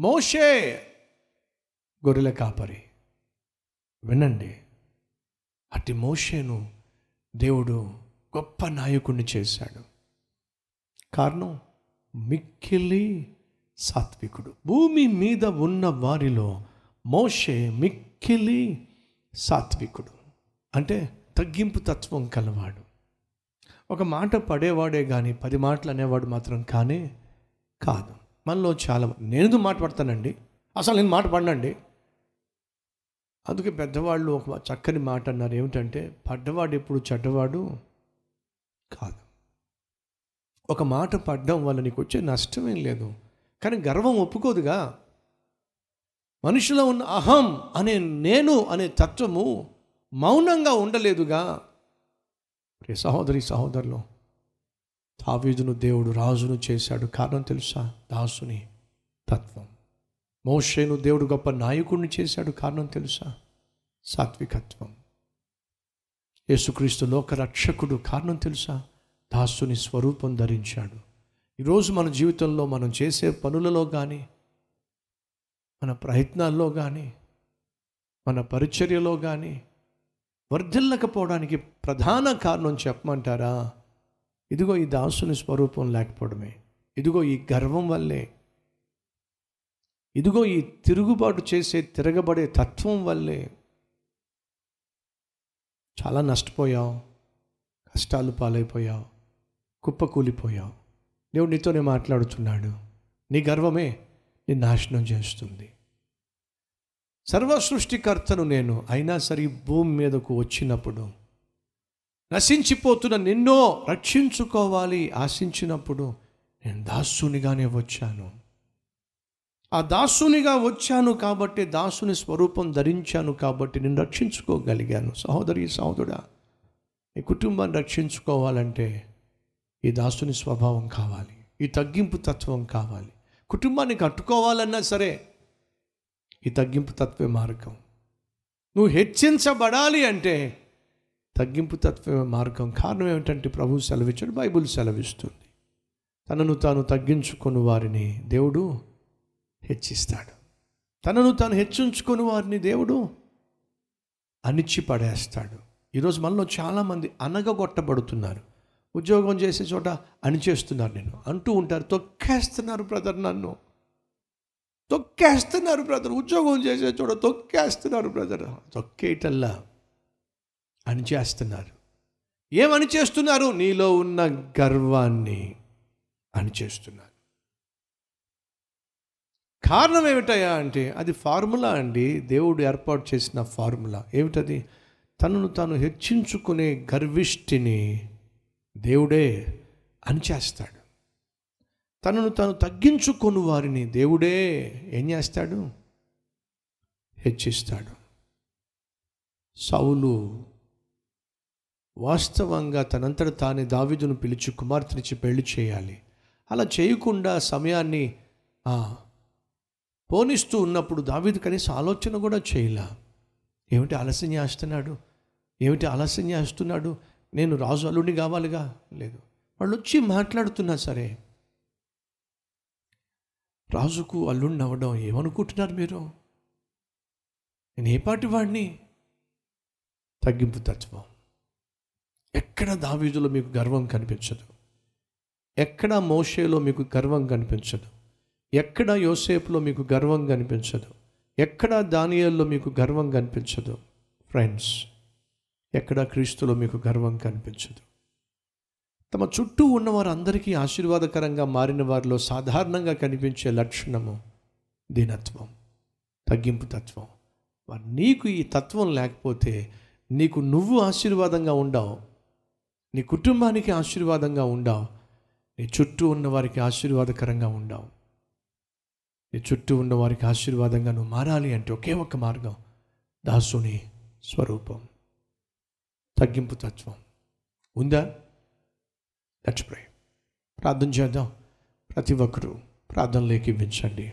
మోషే గొర్రెల కాపరి. వినండి అట్టి మోషేను దేవుడు గొప్ప నాయకుడిని చేశాడు. కారణం మిక్కిలి సాత్వికుడు. భూమి మీద ఉన్న వారిలో మోషే మిక్కిలి సాత్వికుడు. అంటే తగ్గింపు తత్వం కలవాడు. ఒక మాట పడేవాడే కానీ పది మాటలు అనేవాడు మాత్రం కానే కాదు. మనలో చాలా నేను మాట పడతానండి అసలు నేను మాట పడినండి? అందుకే పెద్దవాళ్ళు ఒక చక్కని మాట అన్నారు. ఏమిటంటే పడ్డవాడు ఎప్పుడు చెడ్డవాడు కాదు. ఒక మాట పడ్డం వల్ల నీకు వచ్చే నష్టమేం లేదు. కానీ గర్వం ఒప్పుకోదుగా. మనిషిలో ఉన్న అహం అనే నేను అనే తత్వము మౌనంగా ఉండలేదుగా. సహోదరి సహోదరులు దావీదును దేవుడు రాజును చేశాడు. కారణం తెలుసా? దాసుని తత్వం. మోషేను దేవుడు గొప్ప నాయకుడిని చేశాడు. కారణం తెలుసా? సాత్వికత్వం. యేసుక్రీస్తు లోక రక్షకుడు. కారణం తెలుసా? దాసుని స్వరూపం ధరించాడు. ఈరోజు మన జీవితంలో మనం చేసే పనులలో కానీ మన ప్రయత్నాల్లో కానీ మన పరిచర్యలో కానీ వర్ధిల్లకపోవడానికి ప్రధాన కారణం చెప్పమంటారా? ఇదిగో ఈ దాసుని స్వరూపం లేకపోవడమే. ఇదిగో ఈ గర్వం వల్లే. ఇదిగో ఈ తిరుగుబాటు చేసే తిరగబడే తత్వం వల్లే. చాలా నష్టపోయావు. కష్టాలు పాలైపోయావు. కుప్పకూలిపోయావు. దేవుడు నీతోనే మాట్లాడుతున్నాడు. నీ గర్వమే నీ నాశనం చేస్తుంది. సర్వ సృష్టికర్తను నేను అయినా సరే భూమి మీదకు వచ్చినప్పుడు నశించిపోతున్న నిన్నో రక్షించుకోవాలి ఆశించినప్పుడు నేను దాసునిగానే వచ్చాను. ఆ దాసునిగా వచ్చాను కాబట్టి దాసుని స్వరూపం ధరించాను కాబట్టి నేను రక్షించుకోగలిగాను. సహోదరి సహోదరుడా ఈ కుటుంబాన్ని రక్షించుకోవాలంటే ఈ దాసుని స్వభావం కావాలి ఈ తగ్గింపు తత్వం కావాలి. కుటుంబాన్ని కట్టుకోవాలన్నా సరే ఈ తగ్గింపు తత్వే మార్గం. నువ్వు హెచ్చించబడాలి అంటే తగ్గింపు తత్వమే మార్గం కారణం ఏమిటంటే ప్రభు సెలవిచ్చాడు బైబుల్ సెలవిస్తుంది. తనను తాను తగ్గించుకుని వారిని దేవుడు హెచ్చిస్తాడు. తనను తాను హెచ్చించుకుని వారిని దేవుడు అణిచి పడేస్తాడు ఈరోజు మనలో చాలామంది అనగగొట్టబడుతున్నారు ఉద్యోగం చేసే చోట అణిచేస్తున్నారు నేను అంటూ ఉంటారు తొక్కేస్తున్నారు బ్రదర్ నన్ను. తొక్కేస్తున్నారు బ్రదర్. ఉద్యోగం చేసే చోట తొక్కేస్తున్నారు బ్రదర్. తొక్కేయటల్లా అణిచేస్తున్నారు ఏమని చేస్తున్నారు? నీలో ఉన్న గర్వాన్ని అణిచేస్తున్నారు కారణం ఏమిటయా అంటే అది ఫార్ములా అండి. దేవుడు ఏర్పాటు చేసిన ఫార్ములా. ఏమిటది? తనను తాను హెచ్చించుకునే గర్విష్టిని దేవుడే అణిచేస్తాడు తనను తాను తగ్గించుకొని వారిని దేవుడే ఏం చేస్తాడు? హెచ్చిస్తాడు. సౌలు వాస్తవంగా తనంతట తానే దావిదును పిలిచి కుమార్తెనిచ్చి పెళ్ళి చేయాలి. అలా చేయకుండా సమయాన్ని పోనిస్తూ ఉన్నప్పుడు దావీదు కనీసం ఆలోచన కూడా చేయలా. ఏమిటి ఆలస్యం చేస్తున్నాడు? ఏమిటి ఆలస్యం చేస్తున్నాడు? నేను రాజు అల్లుడిని కావాలిగా? లేదు. వాళ్ళు వచ్చి మాట్లాడుతున్నా సరే. రాజుకు అల్లుడిని అవ్వడం ఏమనుకుంటున్నారు మీరు? నేను ఏ పాటి వాడిని తగ్గింపు తత్వం. ఎక్కడ దావీదులో మీకు గర్వం కనిపించదు? ఎక్కడ మోషేలో మీకు గర్వం కనిపించదు? ఎక్కడ యోసేపులో మీకు గర్వం కనిపించదు? ఎక్కడ దానియల్లో మీకు గర్వం కనిపించదు? ఫ్రెండ్స్ ఎక్కడ క్రీస్తులో మీకు గర్వం కనిపించదు? తమ చుట్టూ ఉన్నవారు అందరికీ ఆశీర్వాదకరంగా మారిన వారిలో సాధారణంగా కనిపించే లక్షణము దీనత్వం తగ్గింపు తత్వం. మరి నీకు ఈ తత్వం లేకపోతే నీకు నువ్వు ఆశీర్వాదంగా ఉండవు. నీ కుటుంబానికి ఆశీర్వాదంగా ఉండవు. నీ చుట్టూ ఉన్న వారికి ఆశీర్వాదకరంగా ఉండవు. నీ చుట్టూ ఉన్న వారికి ఆశీర్వాదంగా నువ్వు మారాలి అంటే ఒకే ఒక్క మార్గం దాసుని స్వరూపం. తగ్గింపు తత్వం. ఉందా? లెట్స్ ప్రే ప్రార్థన చేద్దాం. ప్రతి ఒక్కరూ ప్రార్థనలోకి ఇవ్వించండి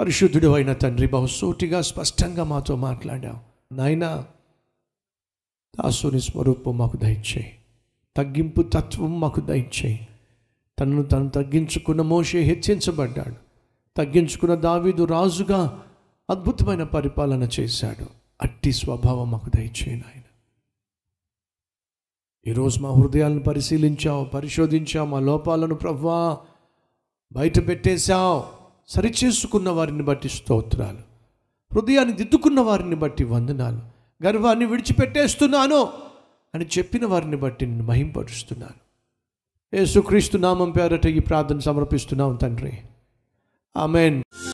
పరిశుద్ధుడు అయిన తండ్రి బహుసూటిగా స్పష్టంగా మాతో మాట్లాడావు. నాయన దాసుని స్వరూపం మాకు దయచేయి. తగ్గింపు తత్వం మాకు దయచేయి. తనను తను తగ్గించుకున్న మోషే హెచ్చించబడ్డాడు. తగ్గించుకున్న దావీదు రాజుగా అద్భుతమైన పరిపాలన చేశాడు. అట్టి స్వభావం మాకు దయచేయను నాయన. ఈరోజు మా హృదయాలను పరిశీలించావు పరిశోధించావు మా లోపాలను ప్రవ్వా బయట పెట్టేశావు సరిచేసుకున్న వారిని బట్టి స్తోత్రాలు. హృదయాన్ని దిద్దుకున్న వారిని బట్టి వందనాలు. గర్వాన్ని విడిచిపెట్టేస్తున్నాను అని చెప్పిన వారిని బట్టి నేను మహింపరుస్తున్నాను. యేసుక్రీస్తు నామం పేరట ఈ ప్రార్థన సమర్పిస్తున్నాం తండ్రి. ఆమెన్.